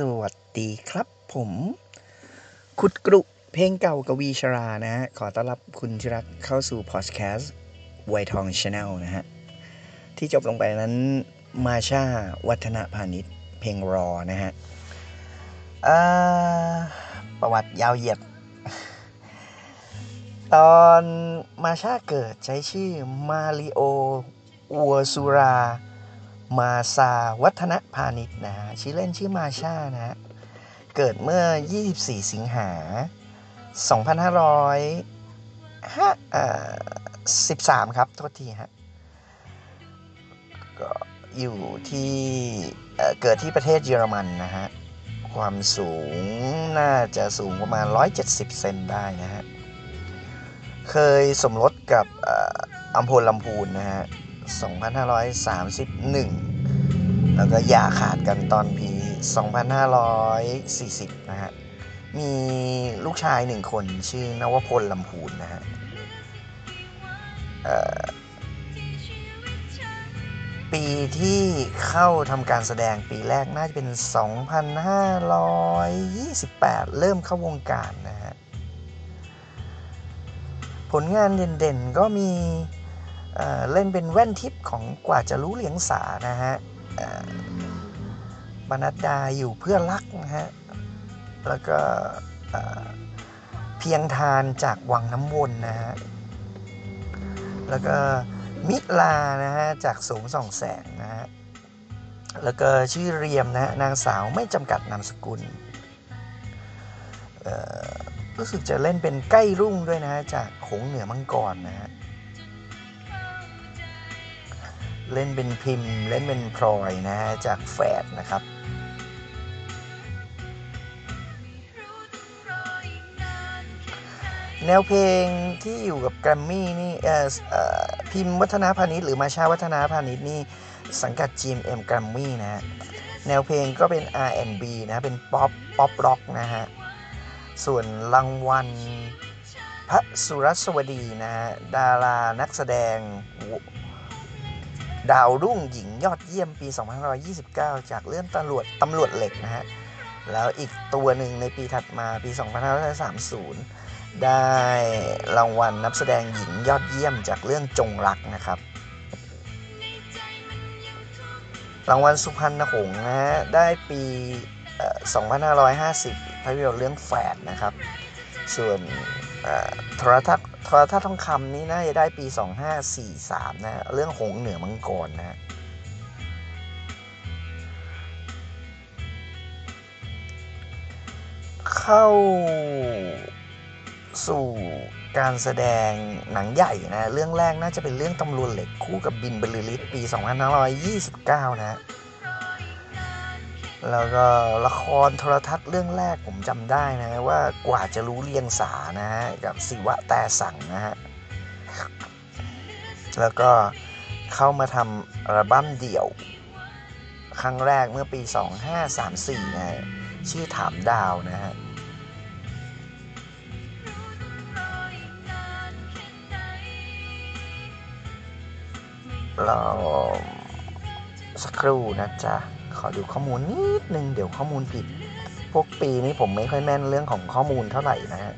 สวัสดีครับผม ขุดกรุเพลงเก่ากับวีชรานะฮะ ขอต้อนรับคุณที่รักเข้าสู่พอดแคสต์ไวทอง channel นะฮะ ที่จบลงไปนั้นมาช่าวัฒนพานิช เพลงรอนะฮะประวัติยาวเหยียด ตอนมาช่าเกิดใช้ชื่อมาริโออัวซูรา มาซาวัฒนพาณิชย์นะฮะชื่อเล่นชื่อมาชานะฮะเกิดเมื่อ 24 สิงหา 2513 ครับ โทษทีฮะก็อยู่ที่เอ่อเกิดที่ประเทศเยอรมันนะฮะ ความสูงน่าจะสูงประมาณ 170 เซนได้นะฮะ เคยสมรสกับอัมพลลำพูนนะฮะ 2531 แล้วก็หย่าขาดกันตอนปี 2540 นะฮะ มีลูกชายหนึ่งคนชื่อนวพลลำพูนนะฮะปีที่เข้าทำการแสดงปีแรกน่าจะเป็น 2528 เริ่มเข้าวงการนะฮะ ผลงานเด่นๆก็มี เเล่นเป็นแว่นทิพย์ของกว่าจะรู้เลียงสานะฮะบรรณดาอยู่เพื่อรักนะฮะ แล้วก็เพียงทานจากวังน้ำวนนะฮะ แล้วก็มิลานะฮะจากสูงส่องแสงนะฮะ แล้วก็ชื่อเรียมนะฮะนางสาวไม่จำกัดนามสกุลเอ่อรู้สึกจะเล่นเป็นใกล้รุ่งด้วยนะฮะจากหงเหนือมังกรนะฮะ เล่นเป็นพิมพ์ เล่นเป็นพลอยนะฮะจากแฝดนะครับแนวเพลงที่อยู่กับแกรมมี่นี่เอ่อพิมพ์วัฒนาพาณิชย์หรือมาชาวัฒนาพาณิชย์นี่สังกัด GMM แกรมมี่นะฮะแนวเพลงก็เป็น R&B นะเป็นป๊อปป๊อปร็อกนะฮะส่วนรางวัลพระสุรสวดีนะฮะดารานักแสดง ดาวรุ่งหญิงยอดเยี่ยมปี 2529 จากเรื่องตำรวจตำรวจเหล็กนะฮะ แล้วอีกตัวหนึ่งในปีถัดมาปี 2530 ได้รางวัลนักแสดงหญิงยอดเยี่ยมจากเรื่องจงรักนะครับ รางวัลสุพรรณหงส์นะฮะ ได้ปี 2550ภาพยนตร์เรื่องแฝดนะครับ ส่วนโทรทัศน ทรทัศน์ทองคำนี่น่าจะได้ปี 2543 นะฮะเรื่องหงส์เหนือมังกรนะฮะเข้าสู่การแสดงหนังใหญ่นะ เรื่องแรกน่าจะเป็นเรื่องตำรวจเหล็กคู่กับบินบรรลือฤทธิ์ปี 2529 นะ แล้วก็ละครโทรทัศน์เรื่องแรกผมจำได้นะว่ากว่าจะรู้เรียงสานะฮะกับศิวะแต่สั่งนะฮะแล้วก็เข้ามาทำอัลบั้มเดี่ยว ครั้งแรกเมื่อปี 2534นะฮะชื่อถามดาวนะฮะเราสักครู่นะจ๊ะ อดูข้อมูลนิดนึงเดี๋ยวข้อมูลผิด พวกปีนี้ผมไม่ค่อยแม่นเรื่องของข้อมูลเท่าไหร่นะฮะ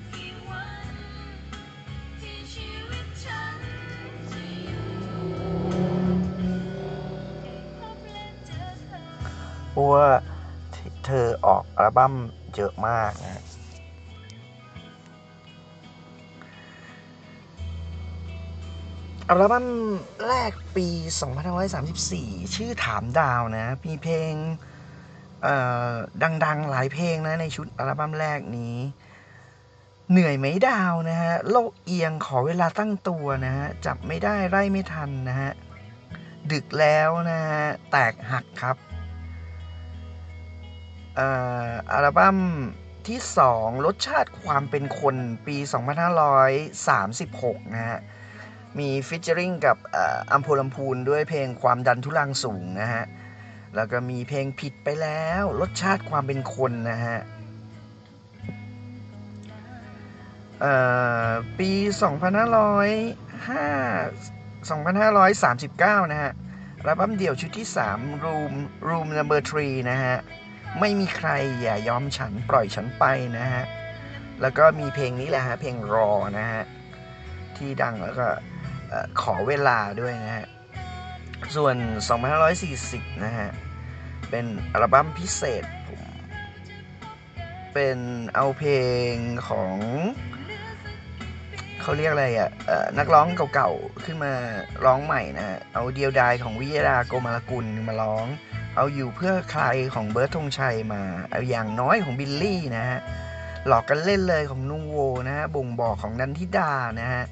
เพราะว่าเธอออกอัลบั้มเยอะมากนะ อัลบั้มแรกปี 2534 ชื่อถามดาวนะ มีเพลงดังๆ หลายเพลงนะในชุดอัลบั้มแรกนี้ เหนื่อยไหมดาวนะฮะ โลกเอียงขอเวลาตั้งตัวนะฮะ จับไม่ได้ไล่ไม่ทันนะฮะ ดึกแล้วนะฮะ แตกหักครับอัลบั้มที่ 2 รสชาติความเป็นคนปี 2536 นะฮะ มีฟิชเจอริงกับอัมพลลำพูนด้วยเพลงความดันทุลังสูงนะฮะ แล้วก็มีเพลงผิดไปแล้ว รสชาติความเป็นคนนะฮะเอ่อปี 2505 2539 นะฮะอับั้มเดี่ยวชุดที่ 3 Room Room Number 3 นะฮะ ไม่มีใครอย่ายอมฉันปล่อยฉันไปนะฮะ แล้วก็มีเพลงนี้แหละฮะ เพลงรอนะฮะ ที่ดังแล้วก็ ขอเวลาด้วยนะฮะ ส่วน 2540 นะฮะ เป็นอัลบั้มพิเศษผมเป็นเอาเพลงของเขาเรียกอะไรอะ่ะนักร้องเก่าๆ ขึ้นมาร้องใหม่นะฮะเอาเดียวดายของวิยดาโกมารกุลมาร้อง เอาอยู่เพื่อใครของเบิร์ตธงชัยมา เอาอย่างน้อยของบิลลี่นะฮะ หลอกกันเล่นเลยของนุ่งโวนะฮะ บ่งบอกของนันทิดานะฮะ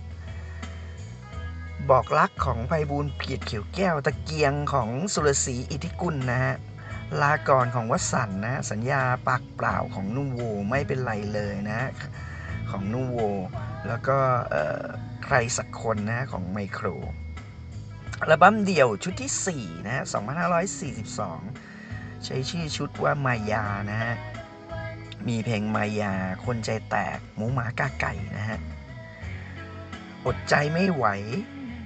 บอกรักของไพบูลเกียรติเขียวแก้ว ตะเกียงของสุรศรีอิทธิกุลนะฮะลากรของวัสันนะสัญญาปากเปล่าของนุ่งโวไม่เป็นไรเลยนะ ของนุ่งโว แล้วก็ใครสักคนนะของไมโครอัลบั้มเดี่ยวชุดที่ 4นะฮะ2542 ใช้ชื่อชุดว่ามายานะฮะ มีเพลงมายา คนใจแตก หมูหมากาไก่นะฮะ อดใจไม่ไหว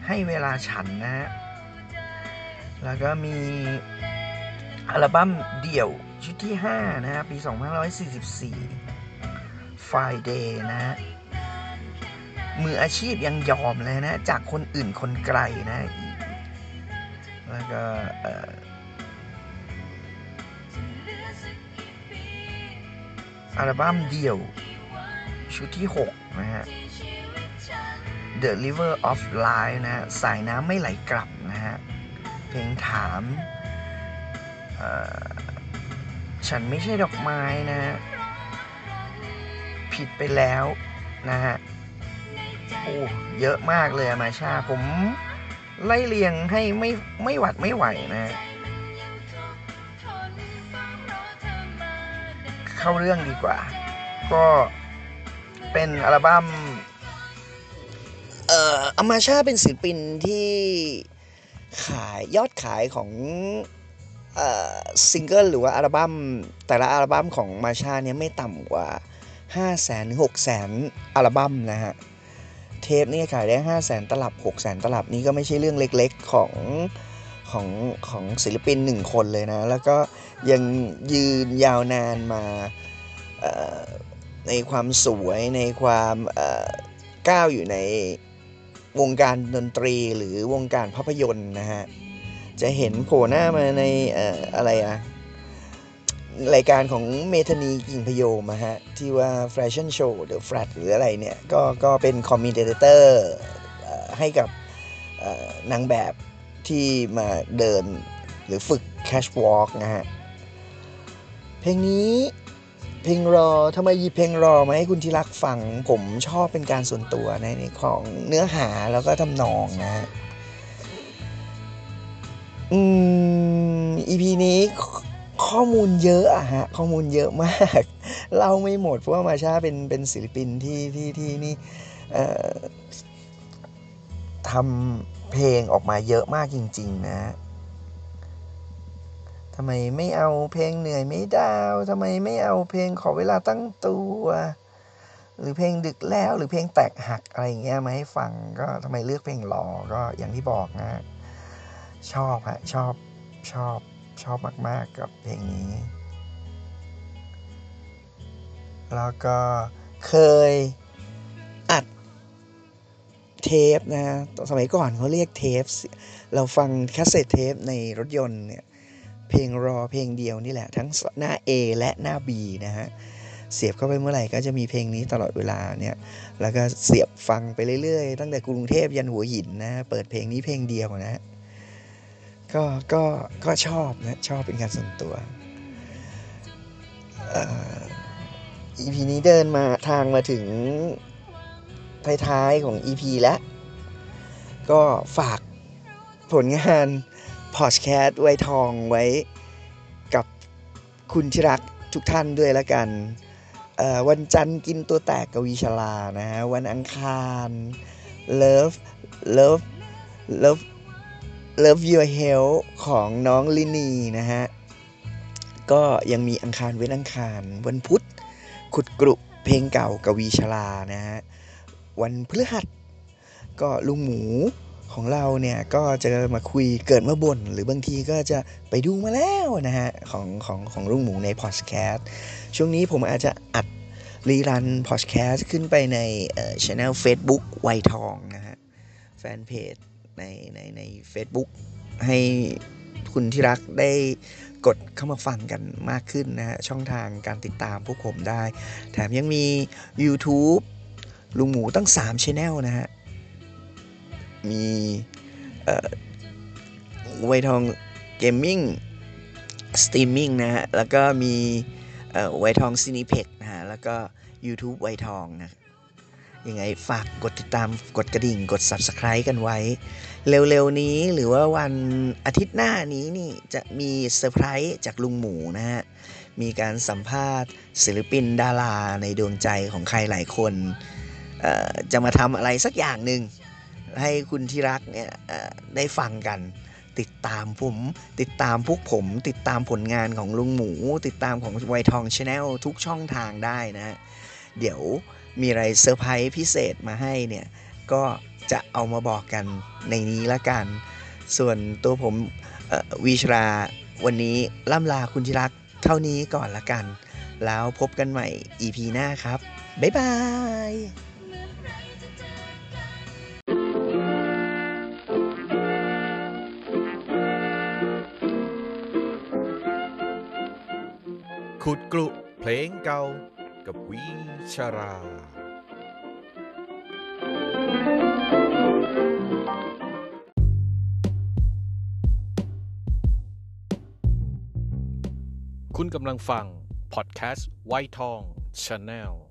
ให้เวลาฉันนะฮะ แล้วก็มีอัลบั้มเดี่ยวชุดที่ 5 นะฮะ ปี 2544 Friday นะฮะ มืออาชีพยังยอมเลยนะ จากคนอื่นคนไกลนะแล้วก็อัลบั้มเดี่ยวชุดที่ 6 นะฮะ The River of Life นะฮะสายน้ำไม่ไหลกลับนะฮะ เพลงถามฉันไม่ใช่ดอกไม้นะฮะ ผิดไปแล้วนะฮะ โอ้ เยอะมากเลยมาชา ผมไล่เรียงให้ไม่ไม่หวัดไม่ไหวนะ เข้าเรื่องดีกว่า ก็เป็นอัลบั้ม อามาชาเป็นศิลปินที่ขายยอดขายของซิงเกิลหรือว่าอัลบั้มแต่ละอัลบั้มของมาช่าเนี่ยไม่ต่ำกว่า 5 0 0 0 0 0 6 0 0 0 0อัลบั้มนะฮะ เทปนี่ขายได้ 5 0 0แสนตลับ6 0แสนตลับนี่ก็ไม่ใช่เรื่องเล็กๆของของของศิลปินหนึ่งคนเลยนะ แล้วก็ยังยืนยาวนานมาในความสวยในความก้าวอยู่ใน วงการดนตรีหรือวงการภาพยนตร์นะฮะ จะเห็นโผล่หน้ามาในออะไรอะรายการของเมทินีกิ่งโพยมฮะ ที่ว่าแฟชั่นโชว์หรือแฟลตหรืออะไรเนี่ย ก็ก็เป็น commentator ให้กับนางแบบที่มาเดินหรือฝึกแคชวอล์กนะฮะ เพลงนี้ เพลงรอทำไมหยิบเพลงรอมาให้คุณที่รักฟัง ผมชอบเป็นการส่วนตัวในของเนื้อหาแล้วก็ทำนองนะฮะอืม EP นี้ข้อมูลเยอะอะฮะ ข้อมูลเยอะมากเล่าไม่หมดเพราะว่ามาชาเป็นเป็นศิลปินที่ที่ที่นี่เอ่อทำเพลงออกมาเยอะมากจริง ๆ นะ ทำไมไม่เอาเพลงเหนื่อยไม่ดาวทำไมไม่เอาเพลงขอเวลาตั้งตัว หรือเพลงดึกแล้วหรือเพลงแตกหักอะไรอย่างเงี้ยมาให้ฟังก็ทำไมเลือกเพลงรอก็อย่างที่บอกนะชอบฮะชอบชอบชอบมาก ๆ กับเพลงนี้ แล้วก็เคยอัดเทปนะ สมัยก่อนเขาเรียกเทป เราฟัง cassette tape ในรถยนต์เนี่ย เพลงรอเพลงเดียวนี่แหละ ทั้งหน้า A และหน้า B นะฮะเสียบเข้าไปเมื่อไหร่ก็จะมีเพลงนี้ตลอดเวลาเนี่ย แล้วก็เสียบฟังไปเรื่อยๆ ตั้งแต่กรุงเทพยันหัวหินนะ เปิดเพลงนี้เพลงเดียวนะ ก็ก็ก็ชอบนะ ชอบเป็นการส่วนตัวอ่อ EP นี้เดินมาทางมาถึงท้ายๆของ EP แล้ว ก็ฝากผลงาน พอดแคสต์ไว้ทองไว้กับคุณที่รักทุกท่านด้วยละกัน วันจันทร์กินตัวแตกกวีชลานะฮะ วันอังคาร Love Love Love Love Your Health ของน้องลินีนะฮะ ก็ยังมีอังคารเว้นอังคาร วันพุธขุดกรุเพลงเก่ากวีชลานะฮะ วันพฤหัสก็ลุงหมู ของเราเนี่ยก็จะมาคุยเกิดเมื่อบนหรือบางทีก็จะไปดูมาแล้วนะฮะของของของลุงหมูในพอดแคสต์ช่วงนี้ผมอาจจะอัดรีรันพอดแคสต์ขึ้นไปในเอ่อช anel Facebook ไวทองนะฮะแฟนเพจในในใน Facebook ให้คุณที่รักได้กดเข้ามาฟังกันมากขึ้นนะฮะช่องทางการติดตามพวกผมได้ แถมยังมี YouTube ลุงหมูตั้ง3 channel นะฮะ มีเอ่อไวทอง gaming streaming นะฮะ แล้วก็มีเอ่อไวทอง Cineplex นะฮะ แล้วก็ YouTube ไวทองนะยังไงฝากกดติดตามกดกระดิ่งกด Subscribe กันไว้ เร็วๆนี้หรือว่าวันอาทิตย์หน้านี้นี่จะมีเซอร์ไพรส์จากลุงหมูนะฮะ มีการสัมภาษณ์ศิลปินดาราในดวงใจของใครหลายคนจะมาทำอะไรสักอย่างหนึ่ง ให้คุณที่รักเนี่ยได้ฟังกัน ติดตามผม ติดตามพวกผม ติดตามผลงานของลุงหมู ติดตามของไวทองชาแนลทุกช่องทางได้นะ เดี๋ยวมีอะไรเซอร์ไพรส์พิเศษมาให้เนี่ย ก็จะเอามาบอกกันในนี้ละกัน ส่วนตัวผมวีชราวันนี้ล่ำลาคุณที่รักเท่านี้ก่อนละกัน แล้วพบกันใหม่ EP หน้าครับ บ๊ายบาย ขุดกลุเพลงเก่ากับวิชรา คุณกำลังฟัง พอดแคสต์ไวทองชาแนล